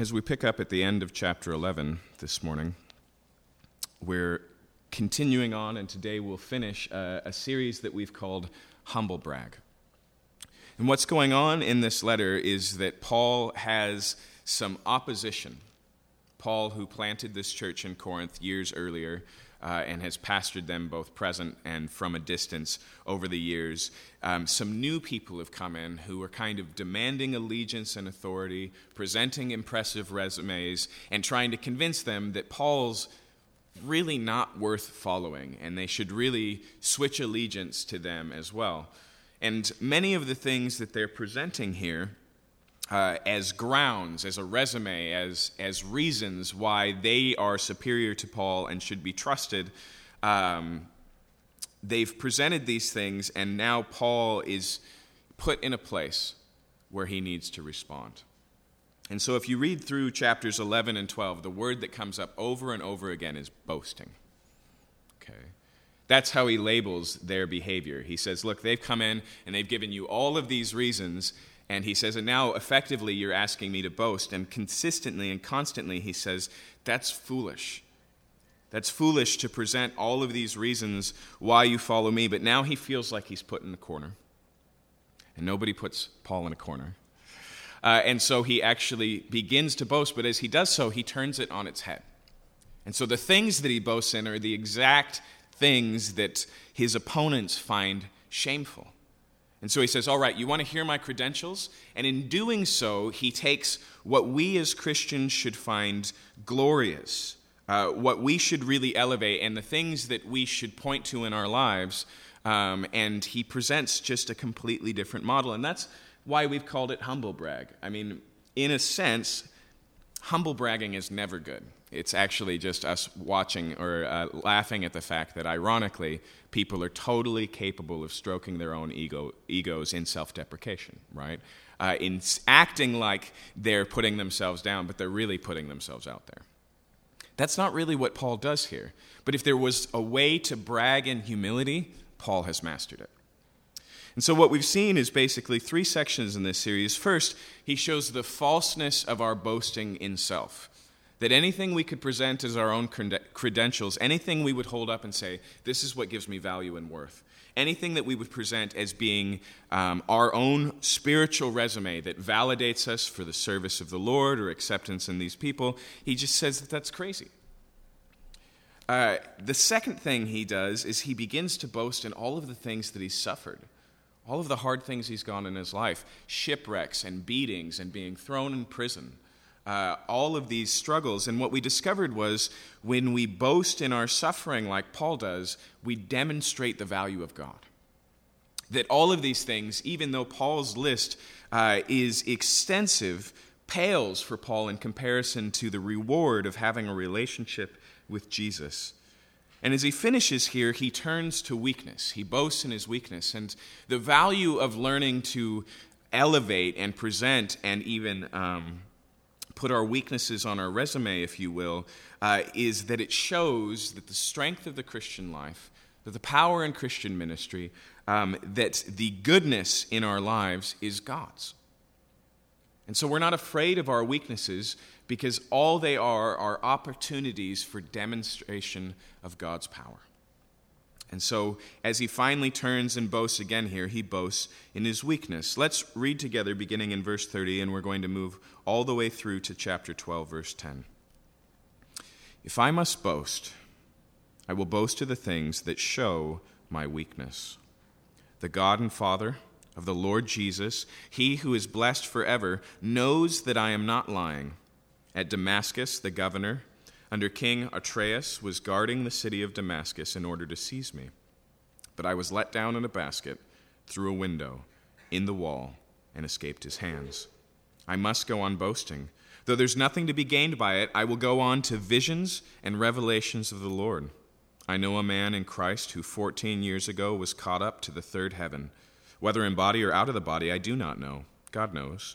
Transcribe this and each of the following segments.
As we pick up at the end of chapter 11 this morning, we're continuing on, and today we'll finish a, a, series that we've called Humble Brag. And what's going on in this letter is that Paul has some opposition. Paul, who planted this church in Corinth years earlier, uh, and has pastored them both present and from a distance over the years. Um, some new people have come in who are kind of demanding allegiance and authority, presenting impressive resumes, and trying to convince them that Paul's really not worth following and they should really switch allegiance to them as well. And many of the things that they're presenting here uh, as grounds, as a resume, as, as reasons why they are superior to Paul and should be trusted. Um, they've presented these things, and now Paul is put in a place where he needs to respond. And so, if you read through chapters 11 and 12, the word that comes up over and over again is boasting. Okay. That's how he labels their behavior. He says, Look, they've come in and they've given you all of these reasons, and he says, and now effectively you're asking me to boast. And consistently and constantly he says, that's foolish. That's foolish to present all of these reasons why you follow me. But now he feels like he's put in a corner. And nobody puts Paul in a corner. Uh, and so he actually begins to boast, but as he does so, he turns it on its head. And so the things that he boasts in are the exact things that his opponents find shameful. And so he says, All right, you want to hear my credentials? And in doing so, he takes what we as Christians should find glorious, uh, what we should really elevate, and the things that we should point to in our lives. Um, and he presents just a completely different model. And that's why we've called it humble brag. I mean, in a sense, humble bragging is never good. It's actually just us watching or uh, laughing at the fact that, ironically, people are totally capable of stroking their own ego, egos in self deprecation, right? Uh, in acting like they're putting themselves down, but they're really putting themselves out there. That's not really what Paul does here. But if there was a way to brag in humility, Paul has mastered it. And so, what we've seen is basically three sections in this series. First, he shows the falseness of our boasting in self that anything we could present as our own credentials, anything we would hold up and say, this is what gives me value and worth, anything that we would present as being um, our own spiritual resume that validates us for the service of the Lord or acceptance in these people, he just says that that's crazy. Uh, the second thing he does is he begins to boast in all of the things that he's suffered all of the hard things he's gone in his life shipwrecks and beatings and being thrown in prison uh, all of these struggles. And what we discovered was when we boast in our suffering, like Paul does, we demonstrate the value of God. That all of these things, even though Paul's list uh, is extensive, pales for Paul in comparison to the reward of having a relationship with Jesus. And as he finishes here, he turns to weakness. He boasts in his weakness. And the value of learning to elevate and present and even um, put our weaknesses on our resume, if you will, uh, is that it shows that the strength of the Christian life, that the power in Christian ministry, um, that the goodness in our lives is God's. And so we're not afraid of our weaknesses because all they are are opportunities for demonstration of God's power. And so, as he finally turns and boasts again here, he boasts in his weakness. Let's read together, beginning in verse 30, and we're going to move all the way through to chapter 12, verse 10. If I must boast, I will boast to the things that show my weakness. The God and Father of the Lord Jesus, he who is blessed forever, knows that I am not lying. At Damascus, the governor, under King Aretas was guarding the city of Damascus in order to seize me. But I was let down in a basket through a window in the wall and escaped his hands. I must go on boasting. Though there's nothing to be gained by it, I will go on to visions and revelations of the Lord. I know a man in Christ who 14 years ago was caught up to the third heaven. Whether in body or out of the body, I do not know. God knows.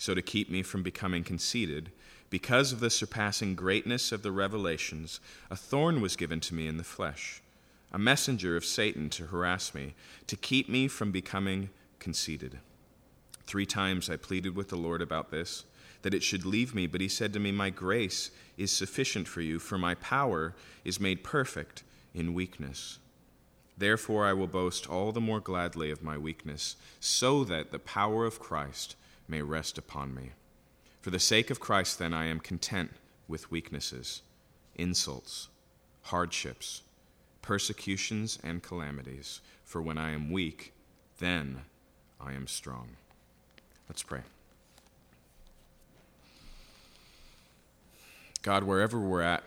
So to keep me from becoming conceited, because of the surpassing greatness of the revelations, a thorn was given to me in the flesh, a messenger of Satan to harass me, to keep me from becoming conceited. Three times I pleaded with the Lord about this that it should leave me, but he said to me, My grace is sufficient for you, for my power is made perfect in weakness. Therefore, I will boast all the more gladly of my weakness, so that the power of Christ may rest upon me. For the sake of Christ, then, I am content with weaknesses, insults, hardships, persecutions, and calamities. For when I am weak, then I am strong. Let's pray. God, wherever we're at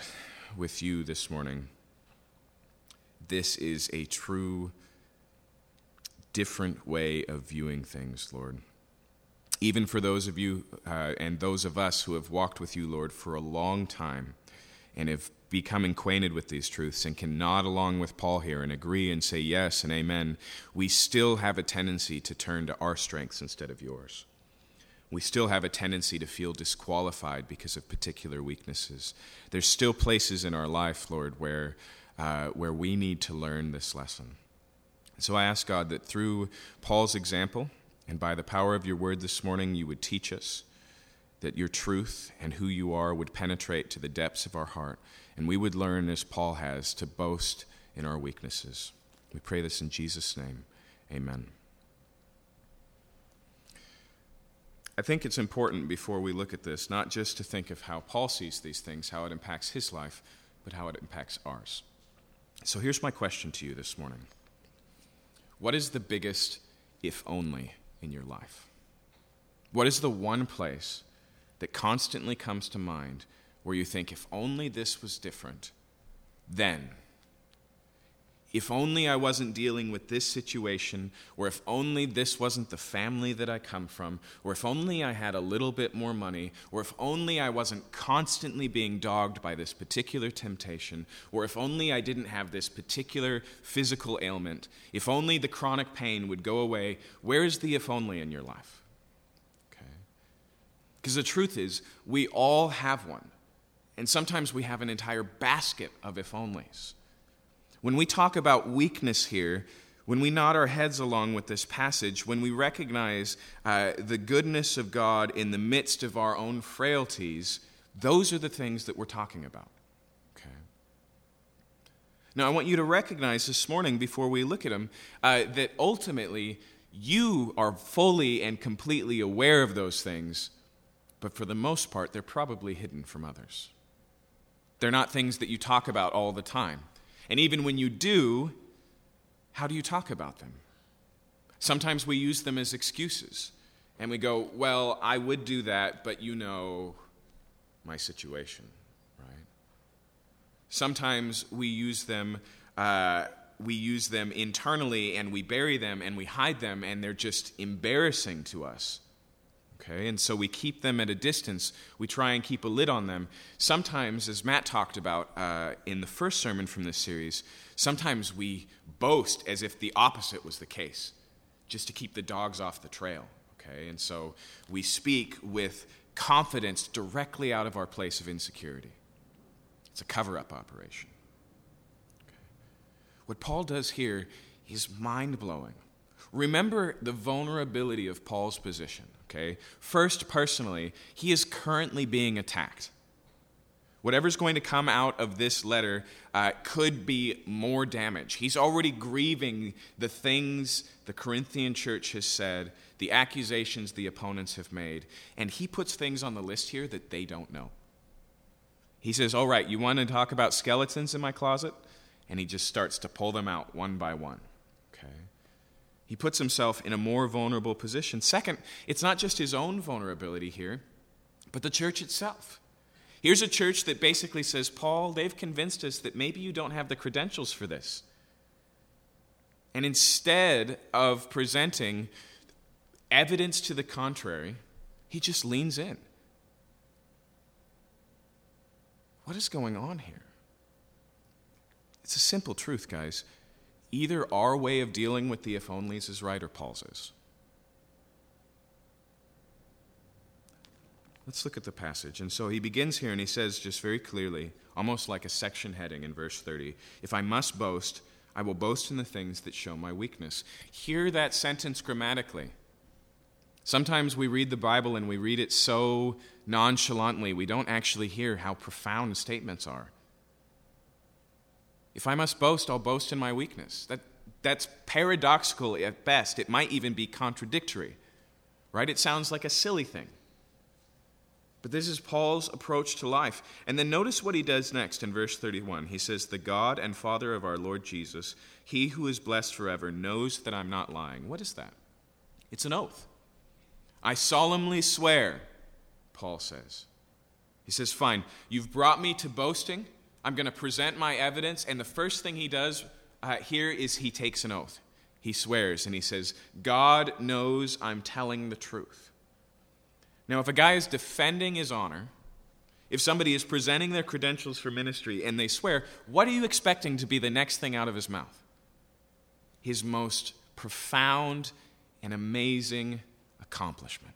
with you this morning, this is a true, different way of viewing things, Lord. Even for those of you uh, and those of us who have walked with you, Lord, for a long time and have become acquainted with these truths and can nod along with Paul here and agree and say yes and amen, we still have a tendency to turn to our strengths instead of yours we still have a tendency to feel disqualified because of particular weaknesses. There's still places in our life, Lord, where, uh, where we need to learn this lesson. So I ask God that through Paul's example and by the power of your word this morning, you would teach us that your truth and who you are would penetrate to the depths of our heart, and we would learn, as Paul has, to boast in our weaknesses. We pray this in Jesus' name. Amen. I think it's important before we look at this not just to think of how Paul sees these things, how it impacts his life, but how it impacts ours. So here's my question to you this morning What is the biggest if only in your life? What is the one place that constantly comes to mind where you think, if only this was different, then if only I wasn't dealing with this situation, or if only this wasn't the family that I come from, or if only I had a little bit more money, or if only I wasn't constantly being dogged by this particular temptation, or if only I didn't have this particular physical ailment, if only the chronic pain would go away, where's the if only in your life? Okay. Because the truth is, we all have one. And sometimes we have an entire basket of if onlys. When we talk about weakness here, when we nod our heads along with this passage, when we recognize uh, the goodness of God in the midst of our own frailties, those are the things that we're talking about. Okay. Now, I want you to recognize this morning, before we look at them, uh, that ultimately you are fully and completely aware of those things, but for the most part, they're probably hidden from others. They're not things that you talk about all the time. And even when you do, how do you talk about them? Sometimes we use them as excuses. And we go, well, I would do that, but you know my situation, right? Sometimes we use them. Uh, we use them internally and we bury them and we hide them and they're just embarrassing to us. Okay, and so we keep them at a distance. We try and keep a lid on them. Sometimes, as Matt talked about uh, in the first sermon from this series, sometimes we boast as if the opposite was the case, just to keep the dogs off the trail. Okay, and so we speak with confidence directly out of our place of insecurity. It's a cover up operation. Okay. What Paul does here is mind blowing. Remember the vulnerability of Paul's position okay? First, personally, he is currently being attacked. Whatever's going to come out of this letter uh, could be more damage. He's already grieving the things the Corinthian church has said, the accusations the opponents have made, and he puts things on the list here that they don't know. He says, All right, you want to talk about skeletons in my closet? And he just starts to pull them out one by one. He puts himself in a more vulnerable position. Second, it's not just his own vulnerability here, but the church itself. Here's a church that basically says, Paul, they've convinced us that maybe you don't have the credentials for this. And instead of presenting evidence to the contrary, he just leans in. What is going on here? It's a simple truth, guys. Either our way of dealing with the if onlys is right or Paul's is. Let's look at the passage. And so he begins here and he says, just very clearly, almost like a section heading in verse 30 If I must boast, I will boast in the things that show my weakness. Hear that sentence grammatically. Sometimes we read the Bible and we read it so nonchalantly, we don't actually hear how profound statements are. If I must boast, I'll boast in my weakness. That, that's paradoxical at best. It might even be contradictory, right? It sounds like a silly thing. But this is Paul's approach to life. And then notice what he does next in verse 31. He says, The God and Father of our Lord Jesus, he who is blessed forever, knows that I'm not lying. What is that? It's an oath. I solemnly swear, Paul says. He says, Fine, you've brought me to boasting. I'm going to present my evidence. And the first thing he does uh, here is he takes an oath. He swears and he says, God knows I'm telling the truth. Now, if a guy is defending his honor, if somebody is presenting their credentials for ministry and they swear, what are you expecting to be the next thing out of his mouth? His most profound and amazing accomplishment.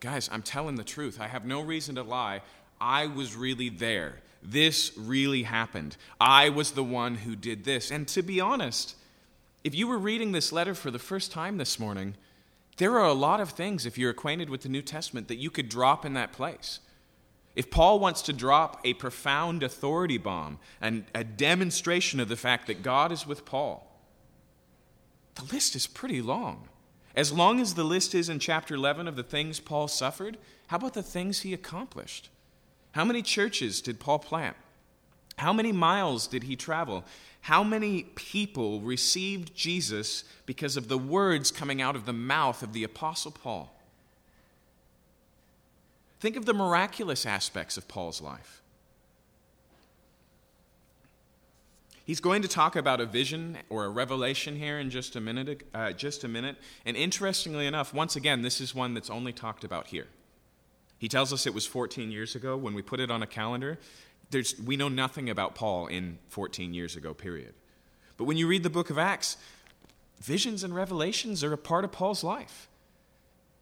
Guys, I'm telling the truth. I have no reason to lie. I was really there. This really happened. I was the one who did this. And to be honest, if you were reading this letter for the first time this morning, there are a lot of things, if you're acquainted with the New Testament, that you could drop in that place. If Paul wants to drop a profound authority bomb and a demonstration of the fact that God is with Paul, the list is pretty long. As long as the list is in chapter 11 of the things Paul suffered, how about the things he accomplished? How many churches did Paul plant? How many miles did he travel? How many people received Jesus because of the words coming out of the mouth of the Apostle Paul? Think of the miraculous aspects of Paul's life. He's going to talk about a vision or a revelation here in just a minute. Uh, just a minute. And interestingly enough, once again, this is one that's only talked about here. He tells us it was 14 years ago when we put it on a calendar there's, we know nothing about Paul in 14 years ago, period. But when you read the book of Acts, visions and revelations are a part of Paul's life.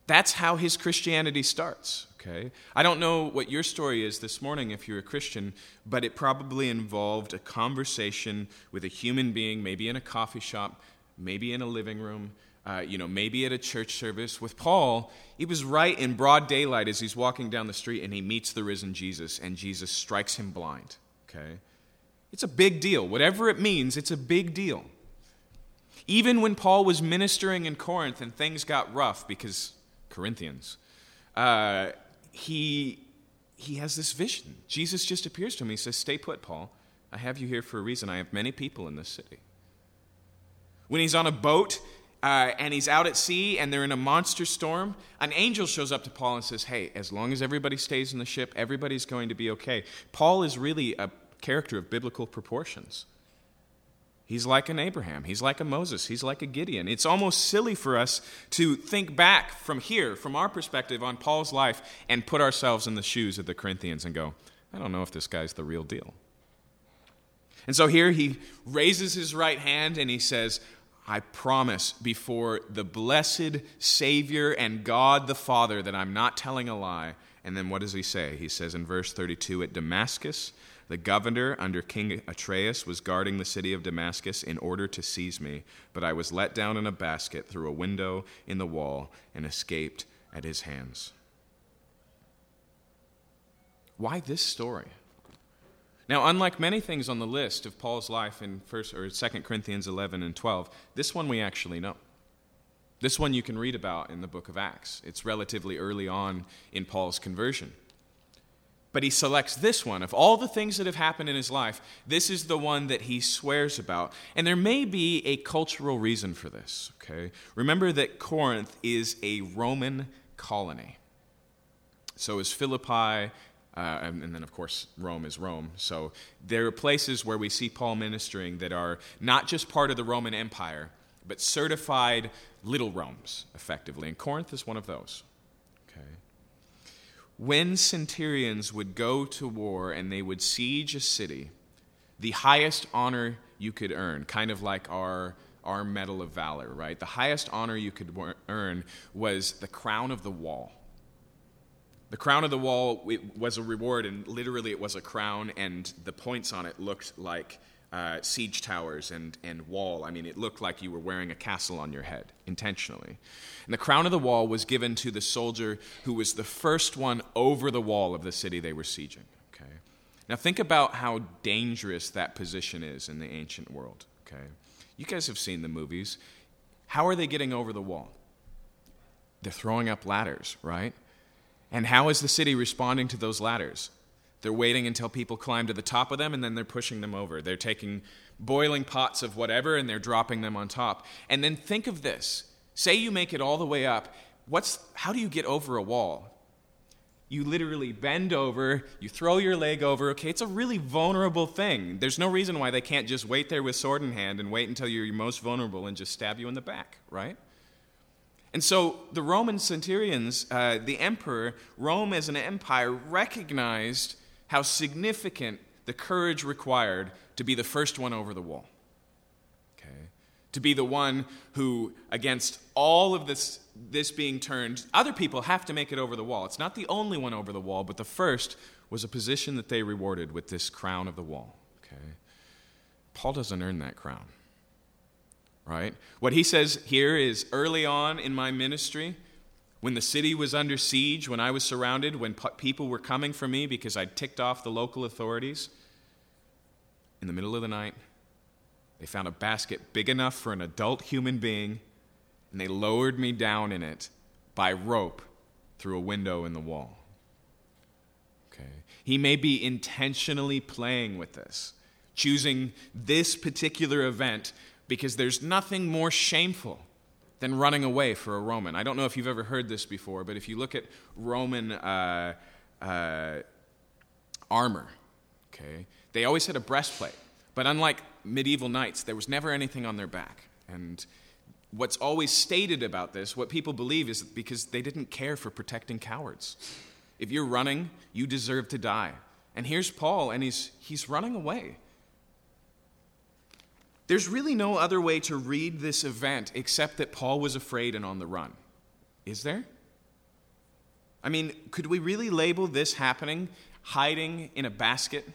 That's how his Christianity starts, okay? I don't know what your story is this morning if you're a Christian, but it probably involved a conversation with a human being, maybe in a coffee shop, maybe in a living room, uh, you know, maybe at a church service. With Paul, he was right in broad daylight as he's walking down the street and he meets the risen Jesus, and Jesus strikes him blind. Okay? It's a big deal. Whatever it means, it's a big deal. Even when Paul was ministering in Corinth and things got rough because Corinthians, uh, he, he has this vision. Jesus just appears to him. He says, Stay put, Paul. I have you here for a reason. I have many people in this city. When he's on a boat uh, and he's out at sea and they're in a monster storm, an angel shows up to Paul and says, Hey, as long as everybody stays in the ship, everybody's going to be okay. Paul is really a character of biblical proportions. He's like an Abraham. He's like a Moses. He's like a Gideon. It's almost silly for us to think back from here, from our perspective on Paul's life, and put ourselves in the shoes of the Corinthians and go, I don't know if this guy's the real deal. And so here he raises his right hand and he says, I promise before the blessed Savior and God the Father that I'm not telling a lie. And then what does he say? He says in verse 32 At Damascus, the governor under King Aretas was guarding the city of Damascus in order to seize me, but I was let down in a basket through a window in the wall and escaped at his hands. Why this story? Now, unlike many things on the list of Paul's life in first or 2 Corinthians 11 and 12, this one we actually know. This one you can read about in the book of Acts. It's relatively early on in Paul's conversion. But he selects this one. Of all the things that have happened in his life, this is the one that he swears about. And there may be a cultural reason for this, okay? Remember that Corinth is a Roman colony. So is Philippi, uh, and, and, then, of course, Rome is Rome. So there are places where we see Paul ministering that are not just part of the Roman Empire, but certified little Romes, effectively. And Corinth is one of those. Okay. when centurions would go to war and they would siege a city, the highest honor you could earn, kind of like our, our Medal of Valor, right? The highest honor you could earn was the crown of the wall. The crown of the wall was a reward, and literally it was a crown, and the points on it looked like uh, siege towers and, and wall. I mean, it looked like you were wearing a castle on your head, intentionally. And the crown of the wall was given to the soldier who was the first one over the wall of the city they were sieging. Okay? Now, think about how dangerous that position is in the ancient world. Okay? You guys have seen the movies. How are they getting over the wall? They're throwing up ladders, right? And how is the city responding to those ladders? They're waiting until people climb to the top of them and then they're pushing them over. They're taking boiling pots of whatever and they're dropping them on top. And then think of this. Say you make it all the way up. What's how do you get over a wall? You literally bend over, you throw your leg over. Okay, it's a really vulnerable thing. There's no reason why they can't just wait there with sword in hand and wait until you're most vulnerable and just stab you in the back, right? And so the Roman centurions, uh, the emperor, Rome as an empire, recognized how significant the courage required to be the first one over the wall. Okay? To be the one who, against all of this, this being turned, other people have to make it over the wall. It's not the only one over the wall, but the first was a position that they rewarded with this crown of the wall. Okay? Paul doesn't earn that crown right? What he says here is early on in my ministry, when the city was under siege, when I was surrounded, when people were coming for me because I'd ticked off the local authorities, in the middle of the night, they found a basket big enough for an adult human being, and they lowered me down in it by rope through a window in the wall. Okay. He may be intentionally playing with this, choosing this particular event because there's nothing more shameful than running away for a Roman. I don't know if you've ever heard this before, but if you look at Roman uh, uh, armor, okay, they always had a breastplate. But unlike medieval knights, there was never anything on their back. And what's always stated about this, what people believe, is because they didn't care for protecting cowards. If you're running, you deserve to die. And here's Paul, and he's, he's running away. There's really no other way to read this event except that Paul was afraid and on the run. Is there? I mean, could we really label this happening, hiding in a basket,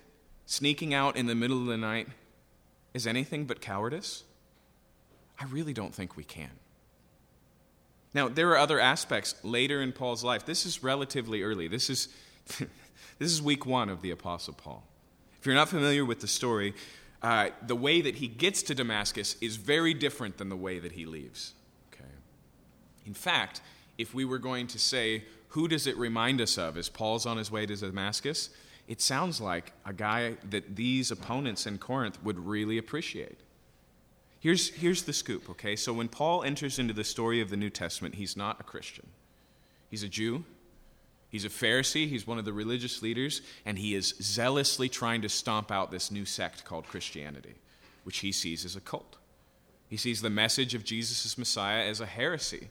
sneaking out in the middle of the night, as anything but cowardice? I really don't think we can. Now, there are other aspects later in Paul's life. This is relatively early. This is, this is week one of the Apostle Paul. If you're not familiar with the story, uh, the way that he gets to Damascus is very different than the way that he leaves. Okay? In fact, if we were going to say, who does it remind us of as Paul's on his way to Damascus? It sounds like a guy that these opponents in Corinth would really appreciate. Here's, here's the scoop, okay? So when Paul enters into the story of the New Testament, he's not a Christian. He's a Jew, He's a Pharisee, he's one of the religious leaders, and he is zealously trying to stomp out this new sect called Christianity, which he sees as a cult. He sees the message of Jesus as Messiah as a heresy.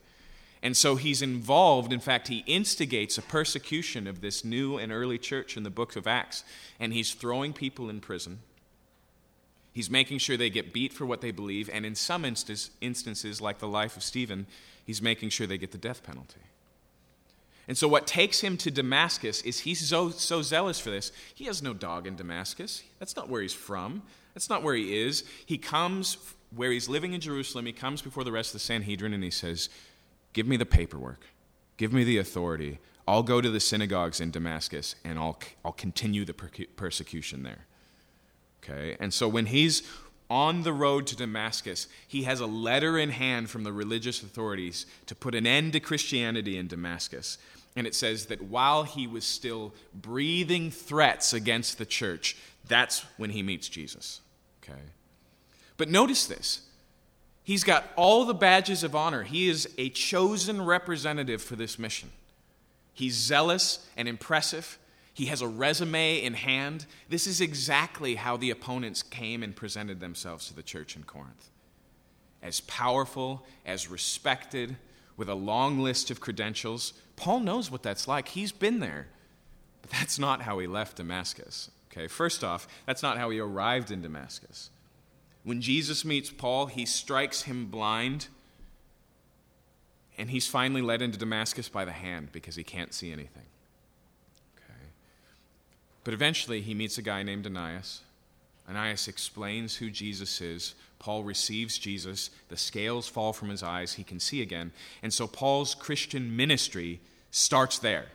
And so he's involved, in fact, he instigates a persecution of this new and early church in the book of Acts, and he's throwing people in prison. He's making sure they get beat for what they believe, and in some instances, like the life of Stephen, he's making sure they get the death penalty. And so, what takes him to Damascus is he's so, so zealous for this. He has no dog in Damascus. That's not where he's from, that's not where he is. He comes where he's living in Jerusalem. He comes before the rest of the Sanhedrin and he says, Give me the paperwork, give me the authority. I'll go to the synagogues in Damascus and I'll, I'll continue the persecution there. Okay? And so, when he's on the road to Damascus, he has a letter in hand from the religious authorities to put an end to Christianity in Damascus. And it says that while he was still breathing threats against the church, that's when he meets Jesus. Okay? But notice this. He's got all the badges of honor. He is a chosen representative for this mission. He's zealous and impressive. He has a resume in hand. This is exactly how the opponents came and presented themselves to the church in Corinth. As powerful, as respected, with a long list of credentials, Paul knows what that's like. He's been there. But that's not how he left Damascus. Okay, first off, that's not how he arrived in Damascus. When Jesus meets Paul, he strikes him blind, and he's finally led into Damascus by the hand because he can't see anything. Okay. But eventually, he meets a guy named Ananias. Ananias explains who Jesus is. Paul receives Jesus. The scales fall from his eyes. He can see again. And so Paul's Christian ministry starts there.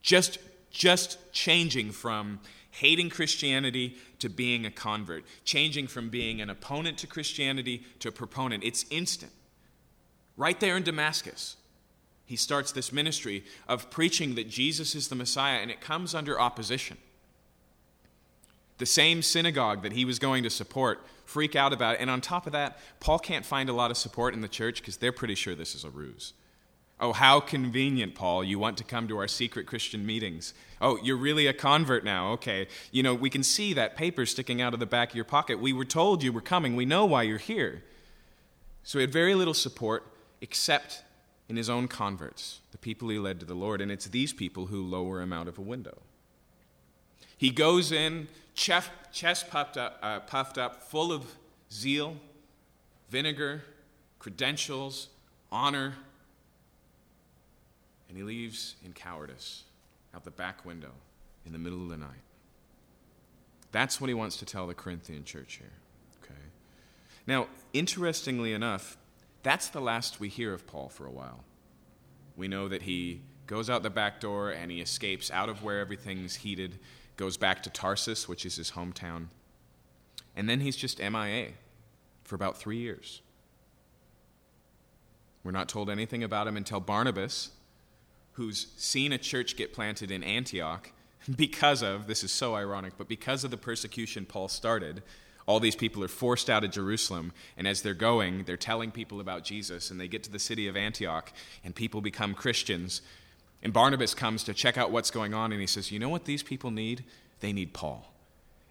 Just, just changing from hating Christianity to being a convert, changing from being an opponent to Christianity to a proponent. It's instant. Right there in Damascus, he starts this ministry of preaching that Jesus is the Messiah, and it comes under opposition. The same synagogue that he was going to support freak out about it. And on top of that, Paul can't find a lot of support in the church because they're pretty sure this is a ruse. Oh, how convenient, Paul. You want to come to our secret Christian meetings. Oh, you're really a convert now. Okay. You know, we can see that paper sticking out of the back of your pocket. We were told you were coming. We know why you're here. So he had very little support except in his own converts, the people he led to the Lord. And it's these people who lower him out of a window. He goes in, chest, chest puffed, up, uh, puffed up, full of zeal, vinegar, credentials, honor and he leaves in cowardice out the back window in the middle of the night. That's what he wants to tell the Corinthian church here. Okay. Now, interestingly enough, that's the last we hear of Paul for a while. We know that he goes out the back door and he escapes out of where everything's heated, goes back to Tarsus, which is his hometown. And then he's just MIA for about three years. We're not told anything about him until Barnabas who's seen a church get planted in Antioch because of, this is so ironic, but because of the persecution Paul started, all these people are forced out of Jerusalem, and as they're going, they're telling people about Jesus, and they get to the city of Antioch, and people become Christians. And Barnabas comes to check out what's going on, and he says, You know what these people need? They need Paul.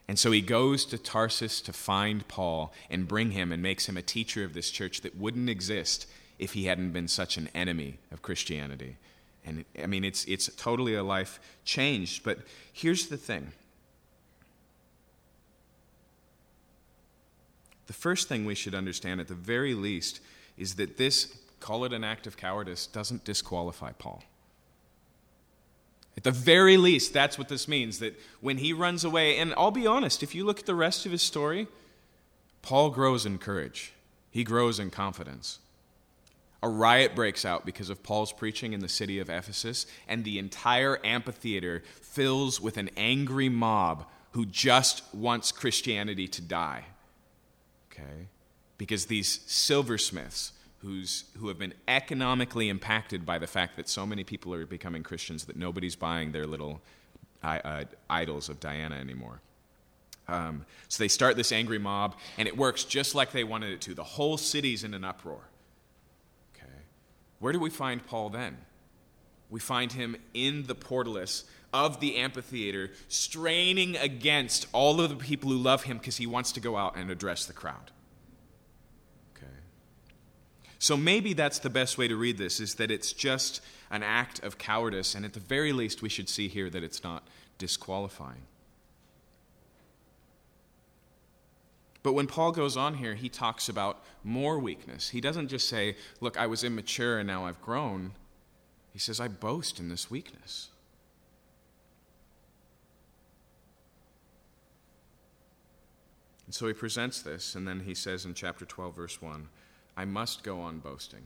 And so he goes to Tarsus to find Paul and bring him and makes him a teacher of this church that wouldn't exist if he hadn't been such an enemy of Christianity. And I mean, it's, it's totally a life changed. But here's the thing the first thing we should understand, at the very least, is that this, call it an act of cowardice, doesn't disqualify Paul. At the very least, that's what this means that when he runs away, and I'll be honest, if you look at the rest of his story, Paul grows in courage, he grows in confidence a riot breaks out because of Paul's preaching in the city of Ephesus, and the entire amphitheater fills with an angry mob who just wants Christianity to die. Okay? Because these silversmiths, who's, who have been economically impacted by the fact that so many people are becoming Christians that nobody's buying their little uh, idols of Diana anymore. Um, so they start this angry mob, and it works just like they wanted it to. The whole city's in an uproar. Okay. Where do we find Paul then? We find him in the portcullis of the amphitheater, straining against all of the people who love him because he wants to go out and address the crowd. So maybe that's the best way to read this is that it's just an act of cowardice, and at the very least, we should see here that it's not disqualifying. But when Paul goes on here, he talks about more weakness. He doesn't just say, Look, I was immature and now I've grown. He says, I boast in this weakness. And so he presents this, and then he says in chapter 12, verse 1, I must go on boasting.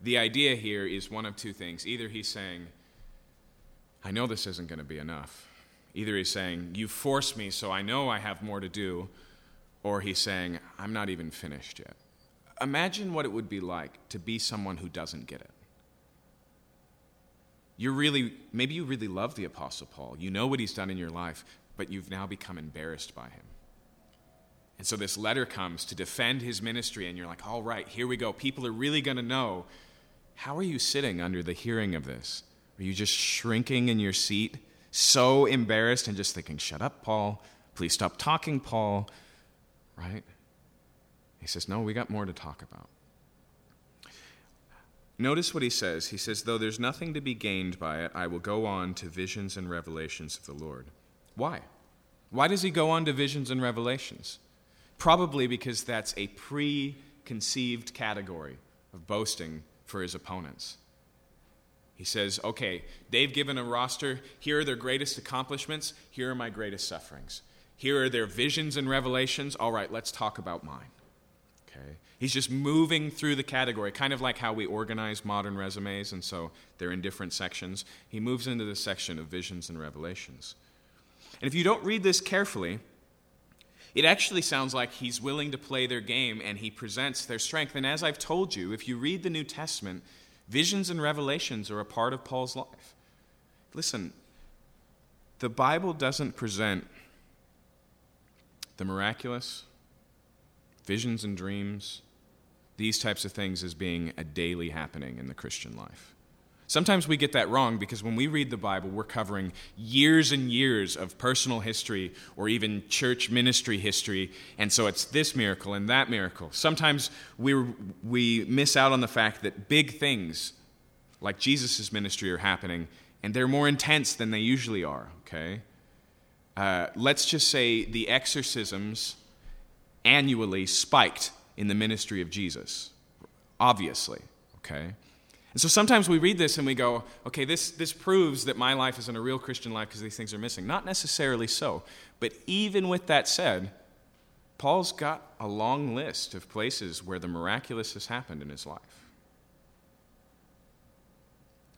The idea here is one of two things. Either he's saying, I know this isn't going to be enough. Either he's saying, You force me, so I know I have more to do or he's saying, I'm not even finished yet. Imagine what it would be like to be someone who doesn't get it. You're really, maybe you really love the Apostle Paul. You know what he's done in your life, but you've now become embarrassed by him. And so this letter comes to defend his ministry, and you're like, all right, here we go. People are really going to know. How are you sitting under the hearing of this? Are you just shrinking in your seat, so embarrassed, and just thinking, shut up, Paul? Please stop talking, Paul right? He says, No, we got more to talk about. Notice what he says. He says, Though there's nothing to be gained by it, I will go on to visions and revelations of the Lord. Why? Why does he go on to visions and revelations? Probably because that's a preconceived category of boasting for his opponents. He says, okay, they've given a roster. Here are their greatest accomplishments. Here are my greatest sufferings. Here are their visions and revelations. All right, let's talk about mine. Okay? He's just moving through the category, kind of like how we organize modern resumes, and so they're in different sections. He moves into the section of visions and revelations. And if you don't read this carefully, it actually sounds like he's willing to play their game and he presents their strength. And as I've told you, if you read the New Testament, visions and revelations are a part of Paul's life. Listen, the Bible doesn't present the miraculous, visions and dreams, these types of things as being a daily happening in the Christian life. Sometimes we get that wrong because when we read the Bible, we're covering years and years of personal history or even church ministry history, and so it's this miracle and that miracle. Sometimes we, we miss out on the fact that big things like Jesus' ministry are happening, and they're more intense than they usually are, okay? Uh, let's just say the exorcisms annually spiked in the ministry of Jesus, obviously, okay? And so sometimes we read this and we go, okay, this, this proves that my life isn't a real Christian life because these things are missing. Not necessarily so. But even with that said, Paul's got a long list of places where the miraculous has happened in his life.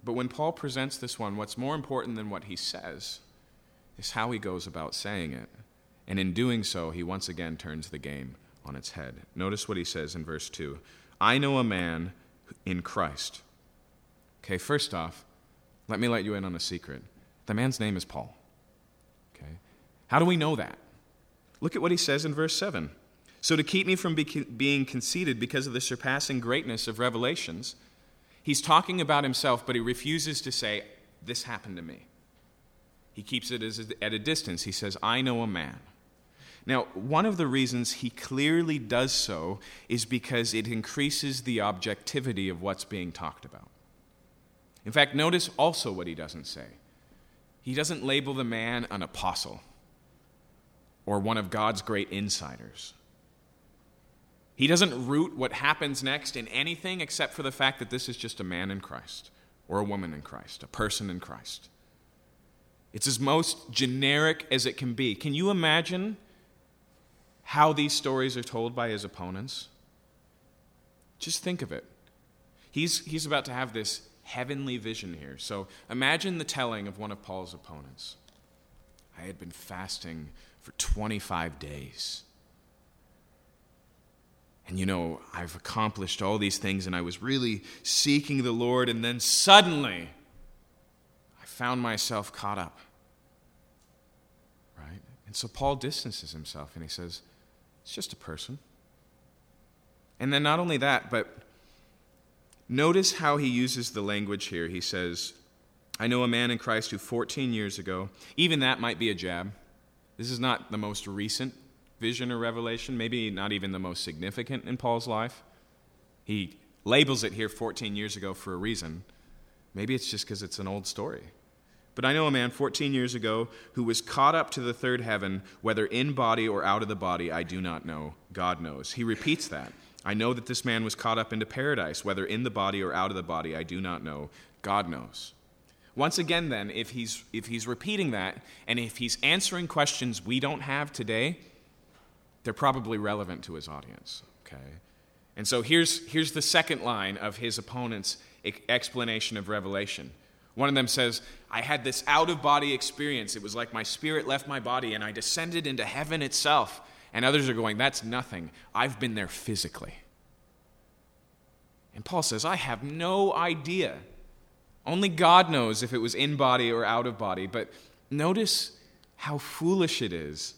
But when Paul presents this one, what's more important than what he says is how he goes about saying it. And in doing so, he once again turns the game on its head. Notice what he says in verse 2 I know a man in Christ Okay, first off, let me let you in on a secret. The man's name is Paul. Okay? How do we know that? Look at what he says in verse 7. So, to keep me from be- being conceited because of the surpassing greatness of revelations, he's talking about himself, but he refuses to say, This happened to me. He keeps it a, at a distance. He says, I know a man. Now, one of the reasons he clearly does so is because it increases the objectivity of what's being talked about. In fact, notice also what he doesn't say. He doesn't label the man an apostle or one of God's great insiders. He doesn't root what happens next in anything except for the fact that this is just a man in Christ or a woman in Christ, a person in Christ. It's as most generic as it can be. Can you imagine how these stories are told by his opponents? Just think of it. He's, he's about to have this heavenly vision here. So imagine the telling of one of Paul's opponents. I had been fasting for 25 days. And you know, I've accomplished all these things and I was really seeking the Lord, and then suddenly I found myself caught up. Right? And so Paul distances himself and he says, It's just a person. And then not only that, but Notice how he uses the language here. He says, I know a man in Christ who 14 years ago, even that might be a jab. This is not the most recent vision or revelation, maybe not even the most significant in Paul's life. He labels it here 14 years ago for a reason. Maybe it's just because it's an old story. But I know a man 14 years ago who was caught up to the third heaven, whether in body or out of the body, I do not know. God knows. He repeats that. I know that this man was caught up into paradise, whether in the body or out of the body, I do not know. God knows. Once again, then, if he's, if he's repeating that and if he's answering questions we don't have today, they're probably relevant to his audience. Okay? And so here's, here's the second line of his opponent's explanation of Revelation. One of them says, I had this out of body experience. It was like my spirit left my body and I descended into heaven itself. And others are going, That's nothing. I've been there physically. And Paul says, I have no idea. Only God knows if it was in body or out of body. But notice how foolish it is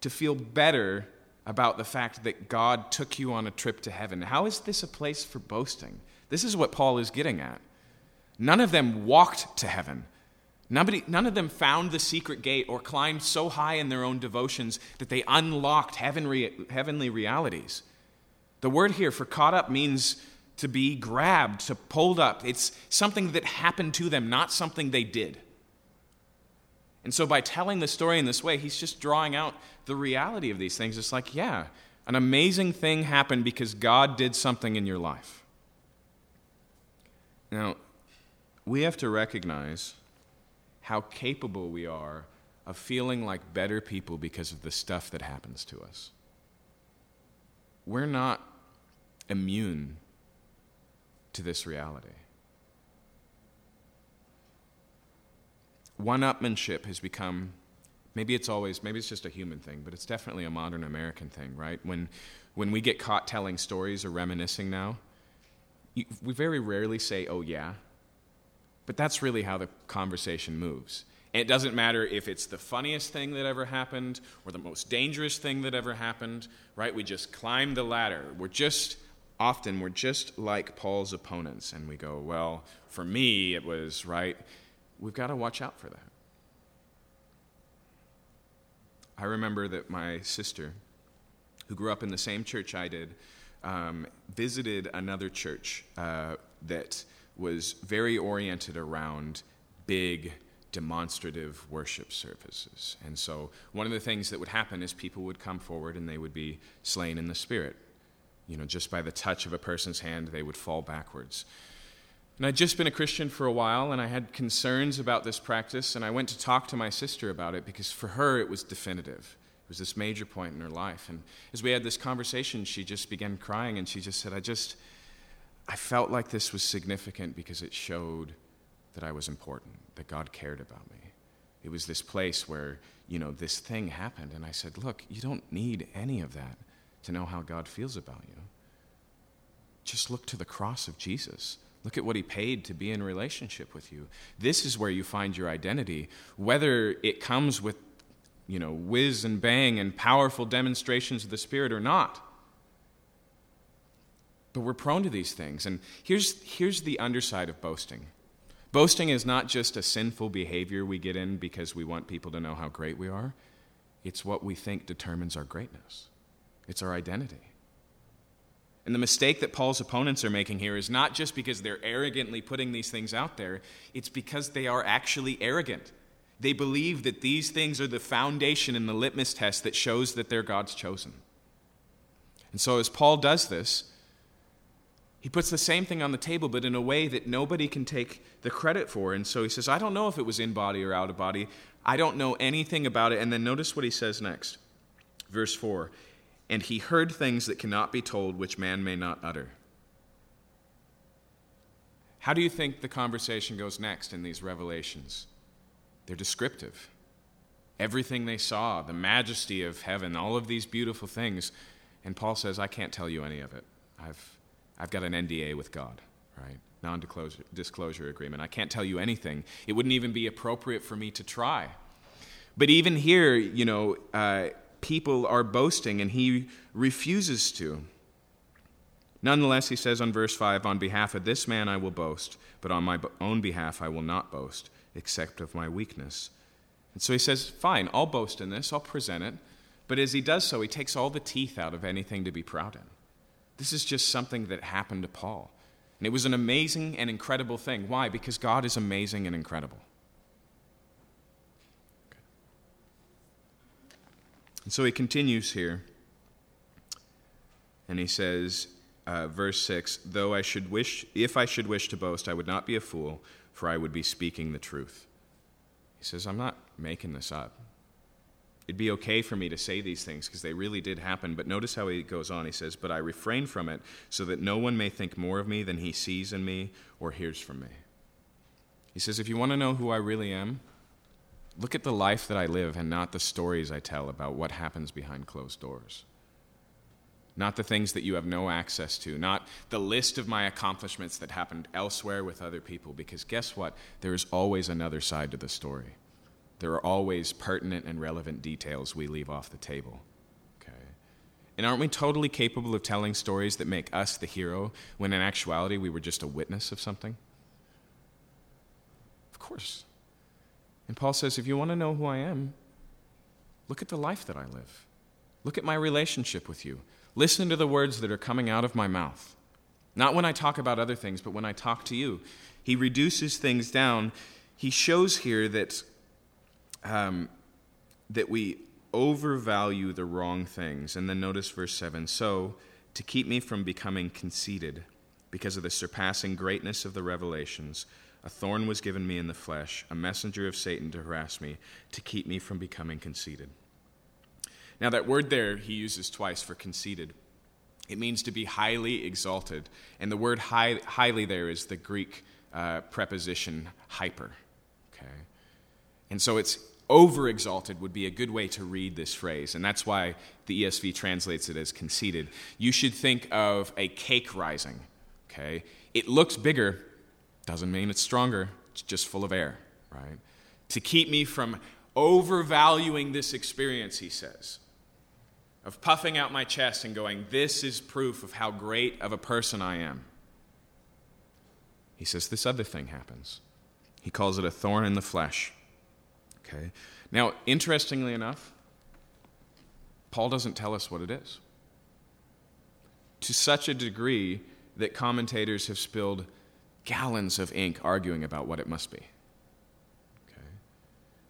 to feel better about the fact that God took you on a trip to heaven. How is this a place for boasting? This is what Paul is getting at. None of them walked to heaven. Nobody, none of them found the secret gate or climbed so high in their own devotions that they unlocked heavenly, heavenly realities. The word here for caught up means to be grabbed, to pulled up. It's something that happened to them, not something they did. And so by telling the story in this way, he's just drawing out the reality of these things. It's like, yeah, an amazing thing happened because God did something in your life. Now, we have to recognize how capable we are of feeling like better people because of the stuff that happens to us. We're not immune to this reality. One upmanship has become maybe it's always maybe it's just a human thing but it's definitely a modern american thing right when when we get caught telling stories or reminiscing now you, we very rarely say oh yeah but that's really how the conversation moves it doesn't matter if it's the funniest thing that ever happened or the most dangerous thing that ever happened right we just climb the ladder we're just often we're just like Paul's opponents and we go, well, for me it was right. We've got to watch out for that. I remember that my sister, who grew up in the same church I did, um, visited another church uh, that was very oriented around big demonstrative worship services. And so one of the things that would happen is people would come forward and they would be slain in the spirit you know, just by the touch of a person's hand, they would fall backwards. And I'd just been a Christian for a while, and I had concerns about this practice, and I went to talk to my sister about it because for her it was definitive. It was this major point in her life. And as we had this conversation, she just began crying, and she just said, I just, I felt like this was significant because it showed that I was important, that God cared about me. It was this place where, you know, this thing happened, and I said, Look, you don't need any of that to know how God feels about you. Just look to the cross of Jesus. Look at what he paid to be in relationship with you. This is where you find your identity, whether it comes with, you know, whiz and bang and powerful demonstrations of the Spirit or not. But we're prone to these things. And here's, here's the underside of boasting boasting is not just a sinful behavior we get in because we want people to know how great we are, it's what we think determines our greatness it's our identity. And the mistake that Paul's opponents are making here is not just because they're arrogantly putting these things out there, it's because they are actually arrogant. They believe that these things are the foundation and the litmus test that shows that they're God's chosen. And so, as Paul does this, he puts the same thing on the table, but in a way that nobody can take the credit for. And so he says, I don't know if it was in body or out of body. I don't know anything about it. And then notice what he says next. Verse 4 and he heard things that cannot be told, which man may not utter. How do you think the conversation goes next in these revelations? They're descriptive. Everything they saw, the majesty of heaven, all of these beautiful things. And Paul says, I can't tell you any of it. I've, I've got an NDA with God, right? Non disclosure agreement. I can't tell you anything. It wouldn't even be appropriate for me to try. But even here, you know, uh, people are boasting, and he refuses to. Nonetheless, he says on verse 5 On behalf of this man I will boast, but on my own behalf I will not boast, except of my weakness. And so he says, Fine, I'll boast in this, I'll present it. But as he does so, he takes all the teeth out of anything to be proud in. This is just something that happened to Paul. And it was an amazing and incredible thing. Why? Because God is amazing and incredible. And so he continues here, and he says, uh, verse 6 Though I should wish, if I should wish to boast, I would not be a fool, for I would be speaking the truth. He says, I'm not making this up. It'd be okay for me to say these things because they really did happen. But notice how he goes on. He says, But I refrain from it so that no one may think more of me than he sees in me or hears from me. He says, If you want to know who I really am, Look at the life that I live and not the stories I tell about what happens behind closed doors. Not the things that you have no access to, not the list of my accomplishments that happened elsewhere with other people, because guess what? There is always another side to the story. There are always pertinent and relevant details we leave off the table. Okay? And aren't we totally capable of telling stories that make us the hero when in actuality we were just a witness of something? Of course. And Paul says, if you want to know who I am, look at the life that I live. Look at my relationship with you. Listen to the words that are coming out of my mouth. Not when I talk about other things, but when I talk to you. He reduces things down. He shows here that, um, that we overvalue the wrong things. And then notice verse 7 So, to keep me from becoming conceited, because of the surpassing greatness of the revelations, a thorn was given me in the flesh, a messenger of Satan to harass me, to keep me from becoming conceited. Now, that word there he uses twice for conceited. It means to be highly exalted. And the word high, highly there is the Greek uh, preposition hyper. Okay? And so it's over exalted would be a good way to read this phrase. And that's why the ESV translates it as conceited. You should think of a cake rising. Okay? It looks bigger, doesn't mean it's stronger, it's just full of air, right? To keep me from overvaluing this experience, he says of puffing out my chest and going, This is proof of how great of a person I am. He says this other thing happens. He calls it a thorn in the flesh. Okay? Now, interestingly enough, Paul doesn't tell us what it is. To such a degree that commentators have spilled gallons of ink arguing about what it must be. Okay?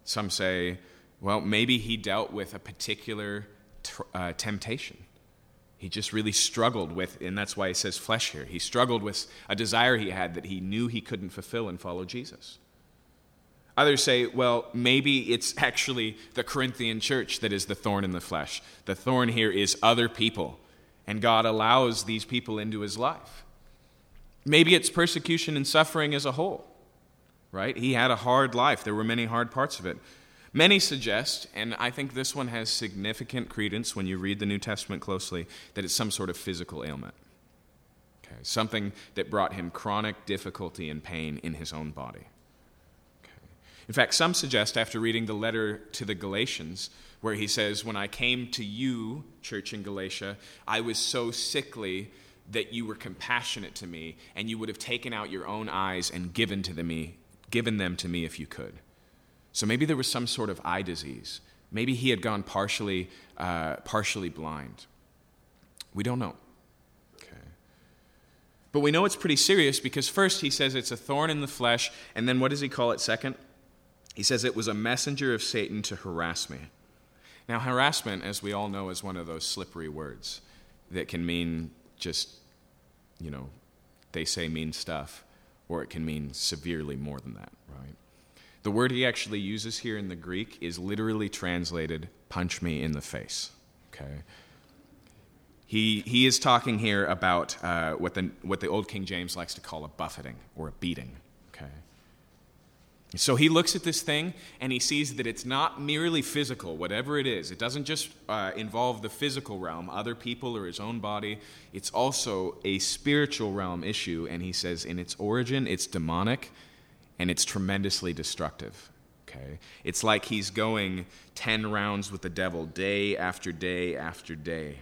Some say, well, maybe he dealt with a particular uh, temptation. He just really struggled with, and that's why he says flesh here. He struggled with a desire he had that he knew he couldn't fulfill and follow Jesus. Others say, well, maybe it's actually the Corinthian church that is the thorn in the flesh. The thorn here is other people, and God allows these people into his life. Maybe it's persecution and suffering as a whole, right? He had a hard life, there were many hard parts of it. Many suggest, and I think this one has significant credence when you read the New Testament closely, that it's some sort of physical ailment. Okay, something that brought him chronic difficulty and pain in his own body. In fact, some suggest, after reading the letter to the Galatians, where he says, When I came to you, church in Galatia, I was so sickly that you were compassionate to me, and you would have taken out your own eyes and given, to me, given them to me if you could. So maybe there was some sort of eye disease. Maybe he had gone partially, uh, partially blind. We don't know. Okay. But we know it's pretty serious because first he says it's a thorn in the flesh, and then what does he call it second? He says it was a messenger of Satan to harass me. Now, harassment, as we all know, is one of those slippery words that can mean just, you know, they say mean stuff, or it can mean severely more than that, right? The word he actually uses here in the Greek is literally translated punch me in the face. Okay? He, he is talking here about uh, what, the, what the Old King James likes to call a buffeting or a beating. So he looks at this thing and he sees that it's not merely physical, whatever it is. It doesn't just uh, involve the physical realm, other people or his own body. It's also a spiritual realm issue. And he says, in its origin, it's demonic and it's tremendously destructive. Okay? It's like he's going 10 rounds with the devil day after day after day.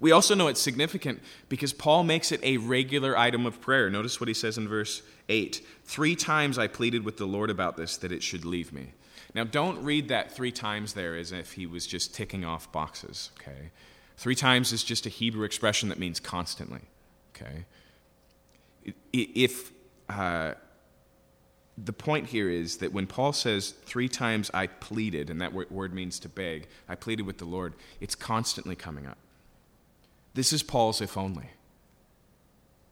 We also know it's significant because Paul makes it a regular item of prayer. Notice what he says in verse 8 Three times I pleaded with the Lord about this, that it should leave me. Now, don't read that three times there as if he was just ticking off boxes, okay? Three times is just a Hebrew expression that means constantly, okay? If, uh, the point here is that when Paul says, three times I pleaded, and that word means to beg, I pleaded with the Lord, it's constantly coming up. This is Paul's if only.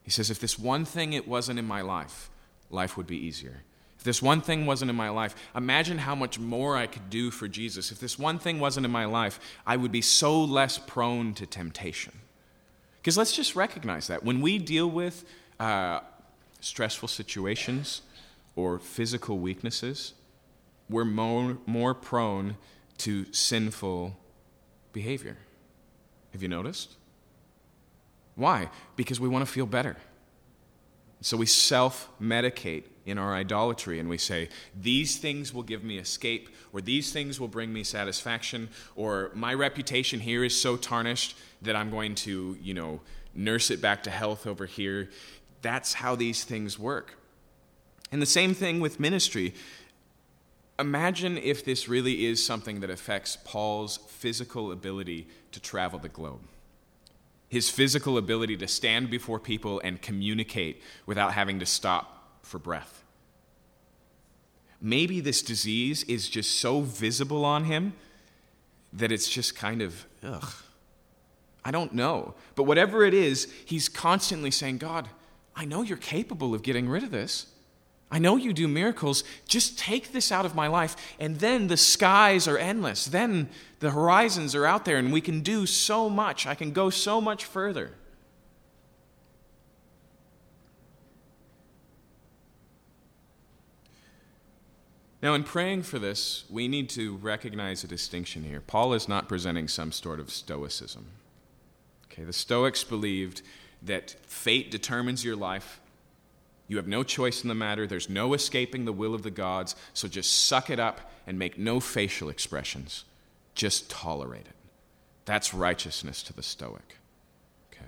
He says, if this one thing it wasn't in my life, life would be easier. If this one thing wasn't in my life, imagine how much more I could do for Jesus. If this one thing wasn't in my life, I would be so less prone to temptation. Because let's just recognize that. When we deal with uh, stressful situations, or physical weaknesses, we're more, more prone to sinful behavior. Have you noticed? Why? Because we want to feel better. So we self medicate in our idolatry and we say, These things will give me escape, or these things will bring me satisfaction, or my reputation here is so tarnished that I'm going to, you know, nurse it back to health over here. That's how these things work. And the same thing with ministry. Imagine if this really is something that affects Paul's physical ability to travel the globe. His physical ability to stand before people and communicate without having to stop for breath. Maybe this disease is just so visible on him that it's just kind of, ugh. I don't know. But whatever it is, he's constantly saying, God, I know you're capable of getting rid of this. I know you do miracles. Just take this out of my life. And then the skies are endless. Then the horizons are out there, and we can do so much. I can go so much further. Now, in praying for this, we need to recognize a distinction here. Paul is not presenting some sort of stoicism. Okay, the Stoics believed that fate determines your life. You have no choice in the matter. There's no escaping the will of the gods. So just suck it up and make no facial expressions. Just tolerate it. That's righteousness to the Stoic. Okay.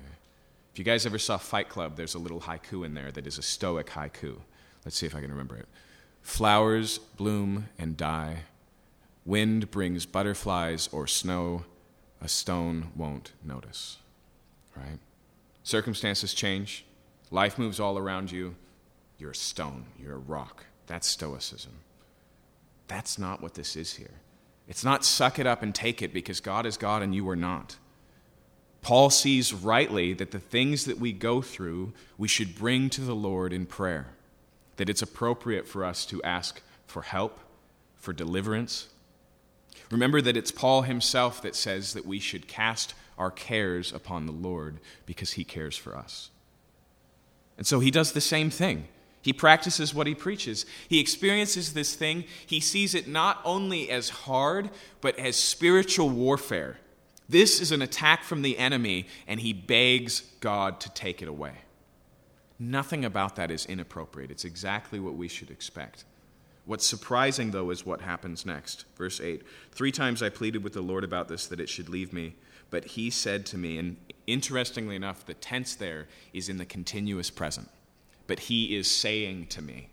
If you guys ever saw Fight Club, there's a little haiku in there that is a Stoic haiku. Let's see if I can remember it. Flowers bloom and die. Wind brings butterflies or snow. A stone won't notice. Right? Circumstances change. Life moves all around you. You're a stone. You're a rock. That's Stoicism. That's not what this is here. It's not suck it up and take it because God is God and you are not. Paul sees rightly that the things that we go through, we should bring to the Lord in prayer that it's appropriate for us to ask for help, for deliverance. Remember that it's Paul himself that says that we should cast our cares upon the Lord because he cares for us. And so he does the same thing. He practices what he preaches. He experiences this thing. He sees it not only as hard, but as spiritual warfare. This is an attack from the enemy, and he begs God to take it away. Nothing about that is inappropriate. It's exactly what we should expect. What's surprising, though, is what happens next. Verse 8 Three times I pleaded with the Lord about this, that it should leave me. But he said to me, and interestingly enough, the tense there is in the continuous present. But he is saying to me.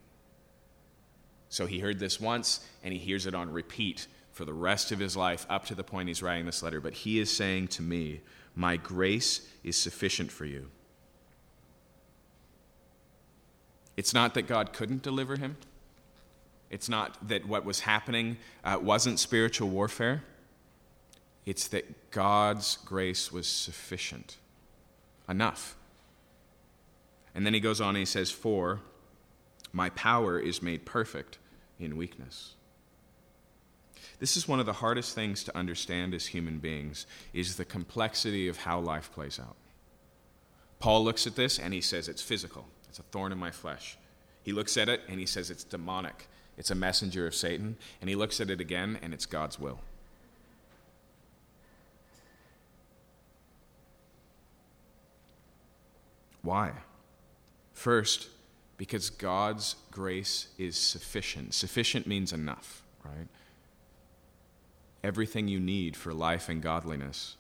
So he heard this once, and he hears it on repeat for the rest of his life up to the point he's writing this letter. But he is saying to me, My grace is sufficient for you It's not that God couldn't deliver him. It's not that what was happening uh, wasn't spiritual warfare. It's that God's grace was sufficient, enough. And then he goes on and he says, For my power is made perfect in weakness. This is one of the hardest things to understand as human beings is the complexity of how life plays out. Paul looks at this and he says it's physical. It's a thorn in my flesh. He looks at it and he says it's demonic. It's a messenger of Satan. And he looks at it again and it's God's will. Why? First, because God's grace is sufficient. Sufficient means enough, right? Everything you need for life and godliness,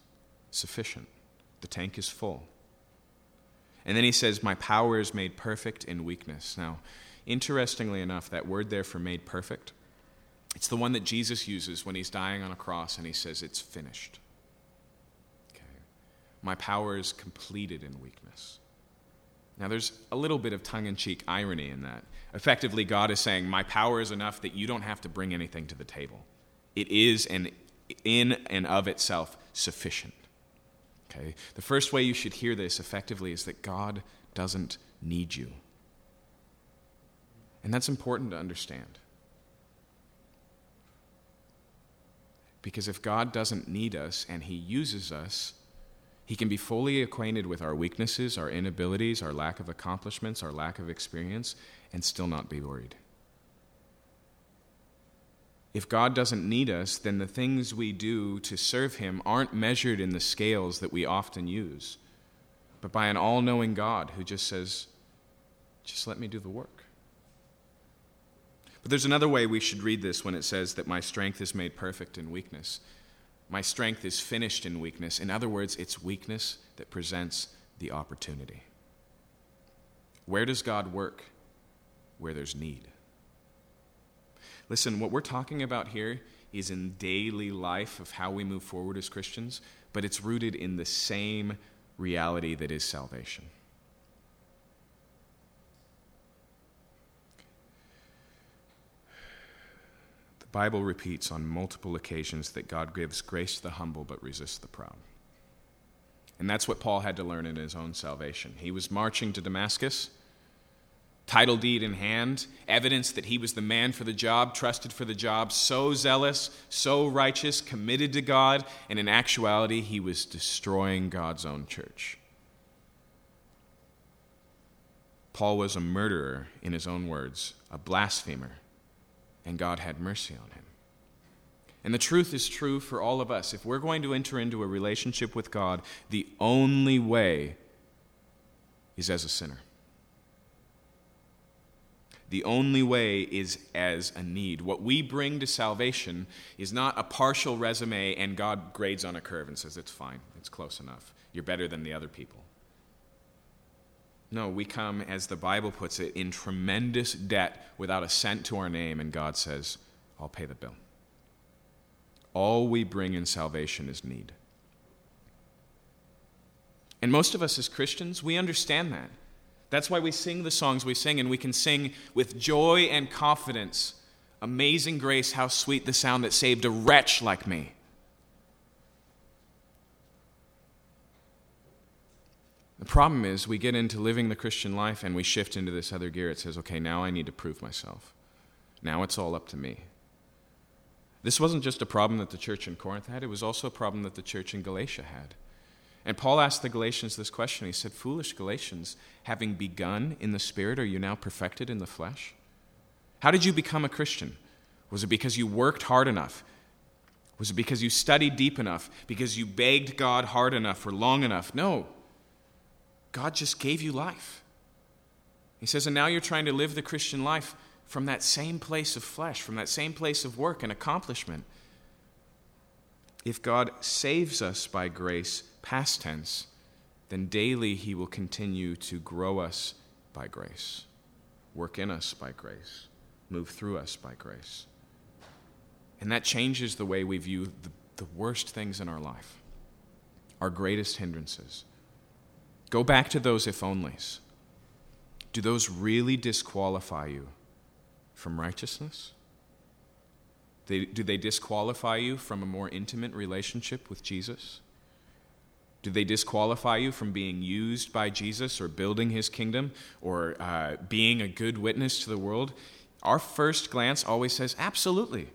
sufficient. The tank is full. And then he says, My power is made perfect in weakness. Now, interestingly enough, that word there for made perfect, it's the one that Jesus uses when he's dying on a cross and he says, It's finished. Okay. My power is completed in weakness. Now, there's a little bit of tongue in cheek irony in that. Effectively, God is saying, My power is enough that you don't have to bring anything to the table. It is an, in and of itself sufficient. Okay? The first way you should hear this effectively is that God doesn't need you. And that's important to understand. Because if God doesn't need us and He uses us, He can be fully acquainted with our weaknesses, our inabilities, our lack of accomplishments, our lack of experience, and still not be worried. If God doesn't need us, then the things we do to serve Him aren't measured in the scales that we often use, but by an all knowing God who just says, just let me do the work. But there's another way we should read this when it says that my strength is made perfect in weakness. My strength is finished in weakness. In other words, it's weakness that presents the opportunity. Where does God work? Where there's need. Listen, what we're talking about here is in daily life of how we move forward as Christians, but it's rooted in the same reality that is salvation. The Bible repeats on multiple occasions that God gives grace to the humble but resists the proud. And that's what Paul had to learn in his own salvation. He was marching to Damascus, title deed in hand, evidence that he was the man for the job, trusted for the job, so zealous, so righteous, committed to God, and in actuality, he was destroying God's own church. Paul was a murderer, in his own words, a blasphemer, and God had mercy on him. And the truth is true for all of us. If we're going to enter into a relationship with God, the only way is as a sinner. The only way is as a need. What we bring to salvation is not a partial resume and God grades on a curve and says, it's fine, it's close enough. You're better than the other people. No, we come, as the Bible puts it, in tremendous debt without a cent to our name, and God says, I'll pay the bill. All we bring in salvation is need. And most of us as Christians, we understand that. That's why we sing the songs we sing, and we can sing with joy and confidence Amazing grace, how sweet the sound that saved a wretch like me. The problem is, we get into living the Christian life and we shift into this other gear. It says, okay, now I need to prove myself. Now it's all up to me. This wasn't just a problem that the church in Corinth had, it was also a problem that the church in Galatia had. And Paul asked the Galatians this question. He said, Foolish Galatians, having begun in the Spirit, are you now perfected in the flesh? How did you become a Christian? Was it because you worked hard enough? Was it because you studied deep enough? Because you begged God hard enough or long enough? No. God just gave you life. He says, and now you're trying to live the Christian life from that same place of flesh, from that same place of work and accomplishment. If God saves us by grace, past tense, then daily He will continue to grow us by grace, work in us by grace, move through us by grace. And that changes the way we view the, the worst things in our life, our greatest hindrances. Go back to those if onlys. Do those really disqualify you from righteousness? They, do they disqualify you from a more intimate relationship with Jesus? Do they disqualify you from being used by Jesus or building his kingdom or uh, being a good witness to the world? Our first glance always says, absolutely.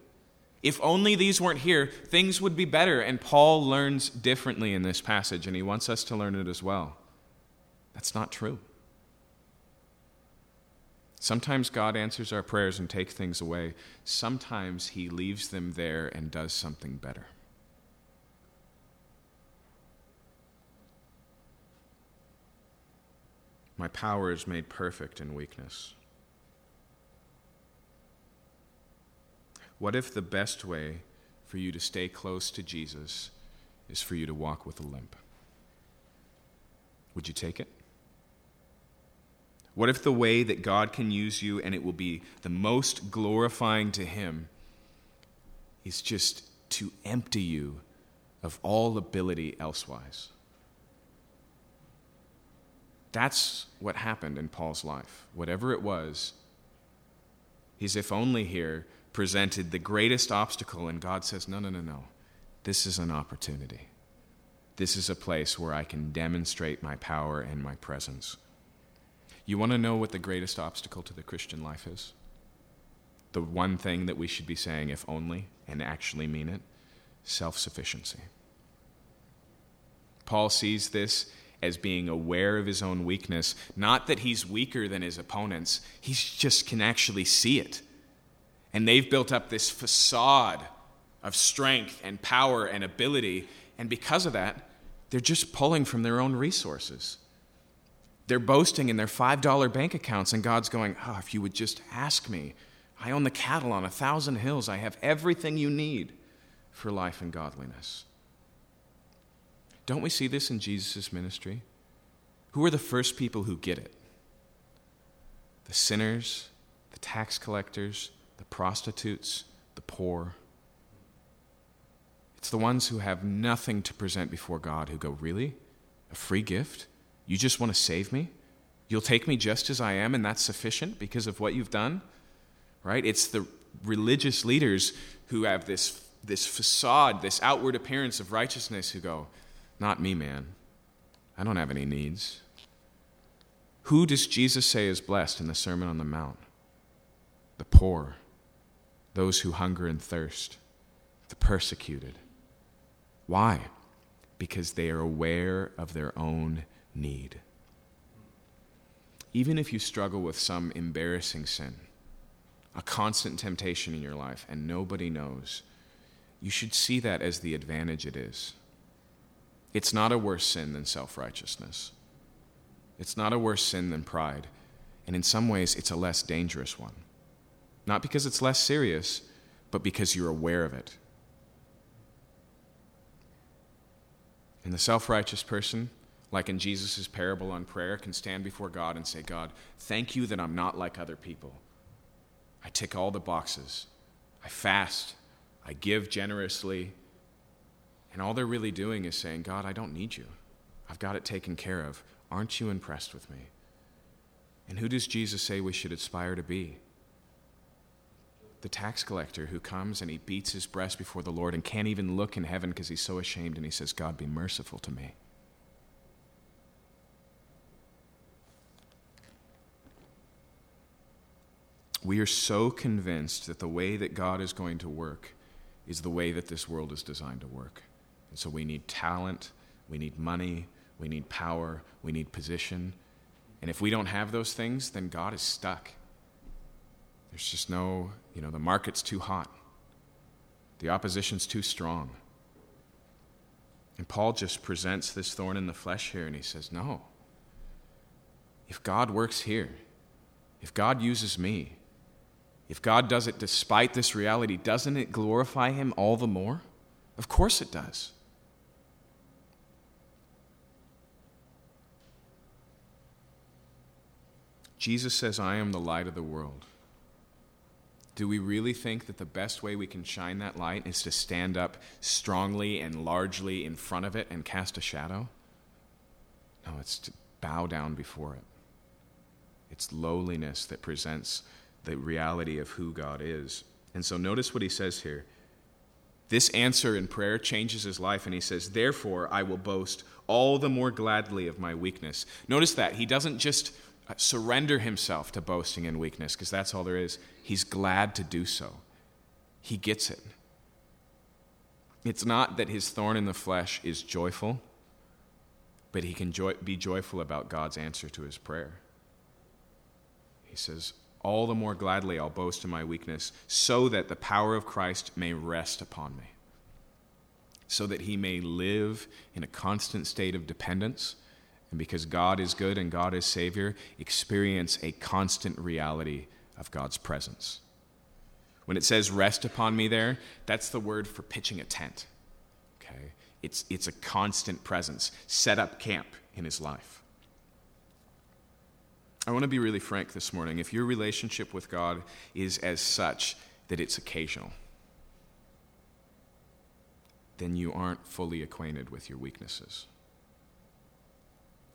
If only these weren't here, things would be better. And Paul learns differently in this passage, and he wants us to learn it as well. That's not true. Sometimes God answers our prayers and takes things away. Sometimes He leaves them there and does something better. My power is made perfect in weakness. What if the best way for you to stay close to Jesus is for you to walk with a limp? Would you take it? What if the way that God can use you and it will be the most glorifying to Him is just to empty you of all ability elsewise? That's what happened in Paul's life. Whatever it was, his if only here presented the greatest obstacle, and God says, No, no, no, no. This is an opportunity. This is a place where I can demonstrate my power and my presence. You want to know what the greatest obstacle to the Christian life is? The one thing that we should be saying, if only, and actually mean it self sufficiency. Paul sees this as being aware of his own weakness, not that he's weaker than his opponents, he just can actually see it. And they've built up this facade of strength and power and ability, and because of that, they're just pulling from their own resources. They're boasting in their $5 bank accounts, and God's going, Oh, if you would just ask me. I own the cattle on a thousand hills. I have everything you need for life and godliness. Don't we see this in Jesus' ministry? Who are the first people who get it? The sinners, the tax collectors, the prostitutes, the poor. It's the ones who have nothing to present before God who go, Really? A free gift? You just want to save me? You'll take me just as I am, and that's sufficient because of what you've done? Right? It's the religious leaders who have this, this facade, this outward appearance of righteousness, who go, Not me, man. I don't have any needs. Who does Jesus say is blessed in the Sermon on the Mount? The poor, those who hunger and thirst, the persecuted. Why? Because they are aware of their own need. Even if you struggle with some embarrassing sin, a constant temptation in your life, and nobody knows, you should see that as the advantage it is. It's not a worse sin than self righteousness. It's not a worse sin than pride. And in some ways, it's a less dangerous one. Not because it's less serious, but because you're aware of it. And the self righteous person, like in Jesus' parable on prayer, can stand before God and say, God, thank you that I'm not like other people. I tick all the boxes. I fast. I give generously. And all they're really doing is saying, God, I don't need you. I've got it taken care of. Aren't you impressed with me? And who does Jesus say we should aspire to be? The tax collector who comes and he beats his breast before the Lord and can't even look in heaven because he's so ashamed and he says, God, be merciful to me. We are so convinced that the way that God is going to work is the way that this world is designed to work. And so we need talent, we need money, we need power, we need position. And if we don't have those things, then God is stuck. There's just no, you know, the market's too hot, the opposition's too strong. And Paul just presents this thorn in the flesh here and he says, No. If God works here, if God uses me, if God does it despite this reality, doesn't it glorify Him all the more? Of course it does. Jesus says, I am the light of the world. Do we really think that the best way we can shine that light is to stand up strongly and largely in front of it and cast a shadow? No, it's to bow down before it. It's lowliness that presents the reality of who God is. And so notice what he says here. This answer in prayer changes his life, and he says, Therefore, I will boast all the more gladly of my weakness. Notice that. He doesn't just uh, surrender himself to boasting and weakness, because that's all there is. He's glad to do so. He gets it. It's not that his thorn in the flesh is joyful, but he can joy- be joyful about God's answer to his prayer. He says, All the more gladly I'll boast in my weakness, so that the power of Christ may rest upon me, so that he may live in a constant state of dependence and because God is good and God is Savior, experience a constant reality of God's presence. When it says rest upon me there, that's the word for pitching a tent. Okay? It's, it's a constant presence, set up camp in his life. I want to be really frank this morning. If your relationship with God is as such that it's occasional, then you aren't fully acquainted with your weaknesses.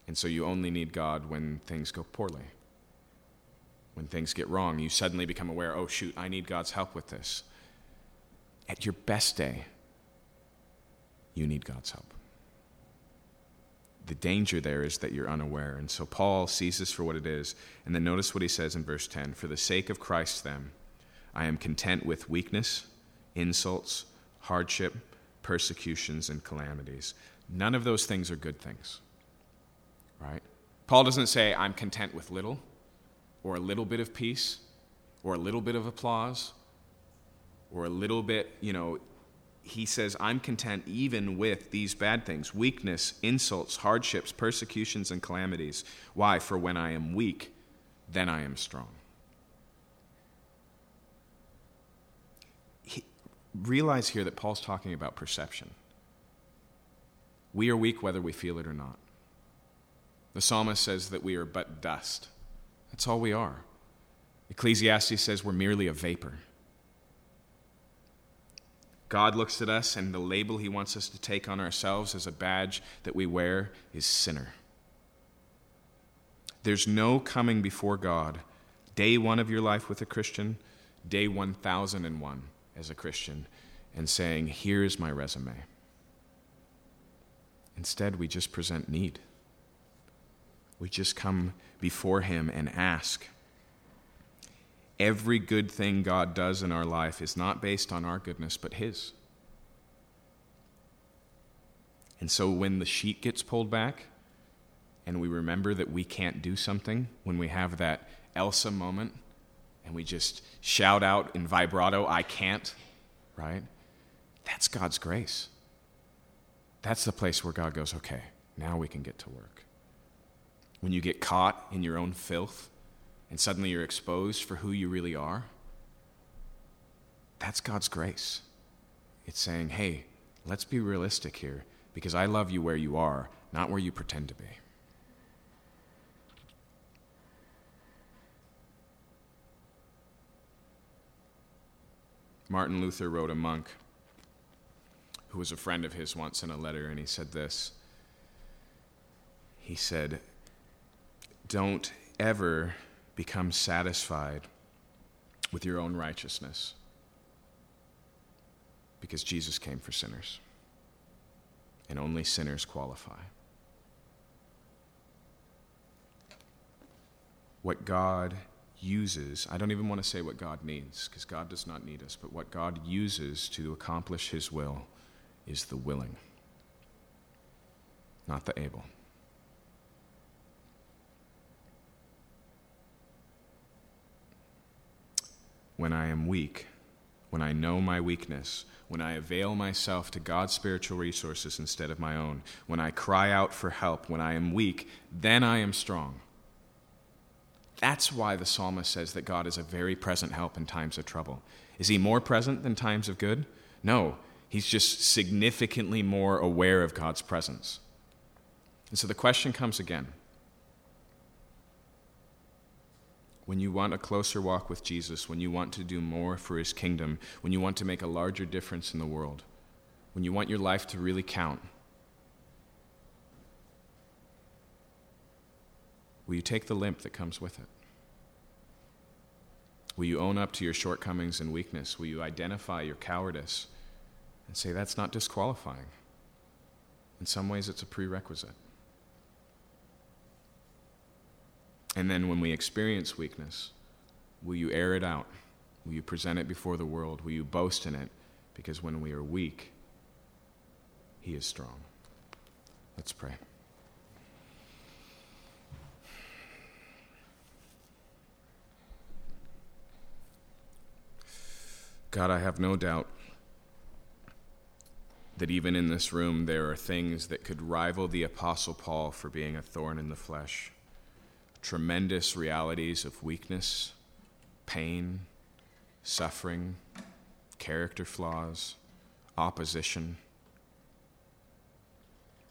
And so you only need God when things go poorly. When things get wrong, you suddenly become aware oh, shoot, I need God's help with this. At your best day, you need God's help. The danger there is that you're unaware. And so Paul sees this for what it is. And then notice what he says in verse 10 For the sake of Christ, then, I am content with weakness, insults, hardship, persecutions, and calamities. None of those things are good things right? Paul doesn't say, I'm content with little, or a little bit of peace, or a little bit of applause, or a little bit, you know, he says, I'm content even with these bad things weakness, insults, hardships, persecutions, and calamities. Why? For when I am weak, then I am strong. He, realize here that Paul's talking about perception. We are weak whether we feel it or not. The psalmist says that we are but dust. That's all we are. Ecclesiastes says we're merely a vapor. God looks at us, and the label he wants us to take on ourselves as a badge that we wear is sinner. There's no coming before God, day one of your life with a Christian, day 1001 as a Christian, and saying, Here's my resume. Instead, we just present need. We just come before Him and ask. Every good thing God does in our life is not based on our goodness, but His. And so when the sheet gets pulled back and we remember that we can't do something, when we have that Elsa moment and we just shout out in vibrato, I can't, right? That's God's grace. That's the place where God goes, okay, now we can get to work. When you get caught in your own filth and suddenly you're exposed for who you really are, that's God's grace. It's saying, hey, let's be realistic here because I love you where you are, not where you pretend to be. Martin Luther wrote a monk who was a friend of his once in a letter, and he said this. He said, Don't ever become satisfied with your own righteousness because Jesus came for sinners, and only sinners qualify. What God uses, I don't even want to say what God needs, because God does not need us, but what God uses to accomplish His will is the willing, not the able. When I am weak, when I know my weakness, when I avail myself to God's spiritual resources instead of my own, when I cry out for help, when I am weak, then I am strong. That's why the psalmist says that God is a very present help in times of trouble. Is he more present than times of good? No, he's just significantly more aware of God's presence. And so the question comes again when you want a closer walk with Jesus, when you want to do more for his kingdom, when you want to make a larger difference in the world, when you want your life to really count, Will you take the limp that comes with it? Will you own up to your shortcomings and weakness? Will you identify your cowardice and say that's not disqualifying? In some ways, it's a prerequisite. And then when we experience weakness, will you air it out? Will you present it before the world? Will you boast in it? Because when we are weak, He is strong. Let's pray. God, I have no doubt that even in this room there are things that could rival the Apostle Paul for being a thorn in the flesh. Tremendous realities of weakness, pain, suffering, character flaws, opposition,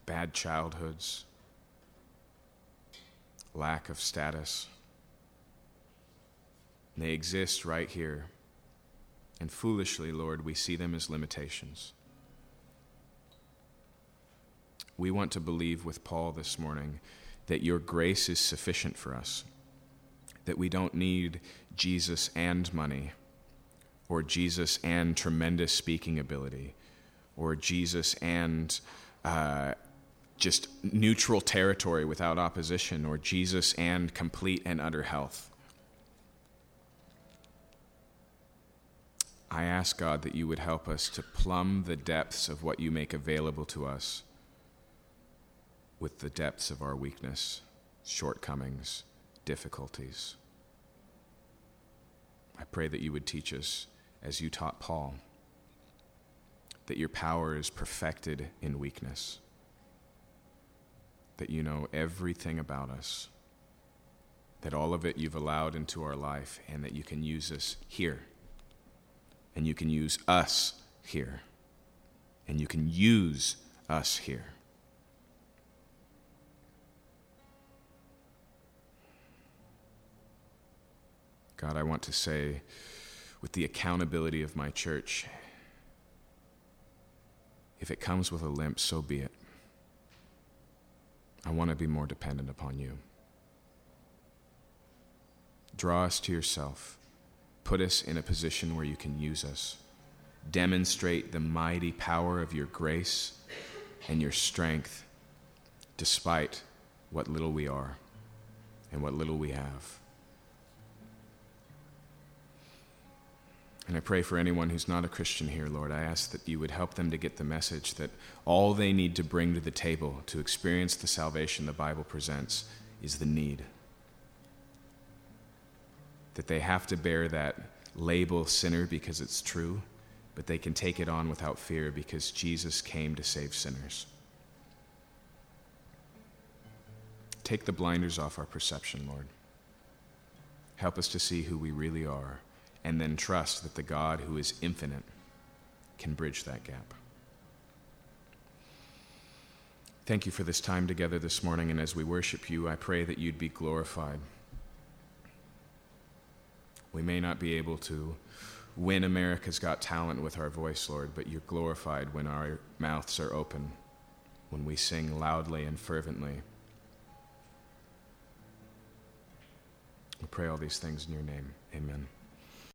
bad childhoods, lack of status. They exist right here and foolishly, Lord, we see them as limitations. We want to believe with Paul this morning that your grace is sufficient for us, that we don't need Jesus and money, or Jesus and tremendous speaking ability, or Jesus and uh, just neutral territory without opposition, or Jesus and complete and utter health. I ask God that you would help us to plumb the depths of what you make available to us with the depths of our weakness, shortcomings, difficulties. I pray that you would teach us, as you taught Paul, that your power is perfected in weakness, that you know everything about us, that all of it you've allowed into our life, and that you can use us here and you can use us here. And you can use us here. God, I want to say, with the accountability of my church, If it comes with a limp, so be it. I want to be more dependent upon you. Draw us to yourself. Put us in a position where you can use us. Demonstrate the mighty power of your grace and your strength despite what little we are and what little we have. And I pray for anyone who's not a Christian here, Lord. I ask that you would help them to get the message that all they need to bring to the table to experience the salvation the Bible presents is the need. That they have to bear that label sinner because it's true, but they can take it on without fear because Jesus came to save sinners. Take the blinders off our perception, Lord. Help us to see who we really are and then trust that the God who is infinite can bridge that gap. Thank you for this time together this morning, and as we worship you, I pray that you'd be glorified. We may not be able to win America's Got Talent with our voice, Lord, but you're glorified when our mouths are open, when we sing loudly and fervently. We pray all these things in your name. Amen.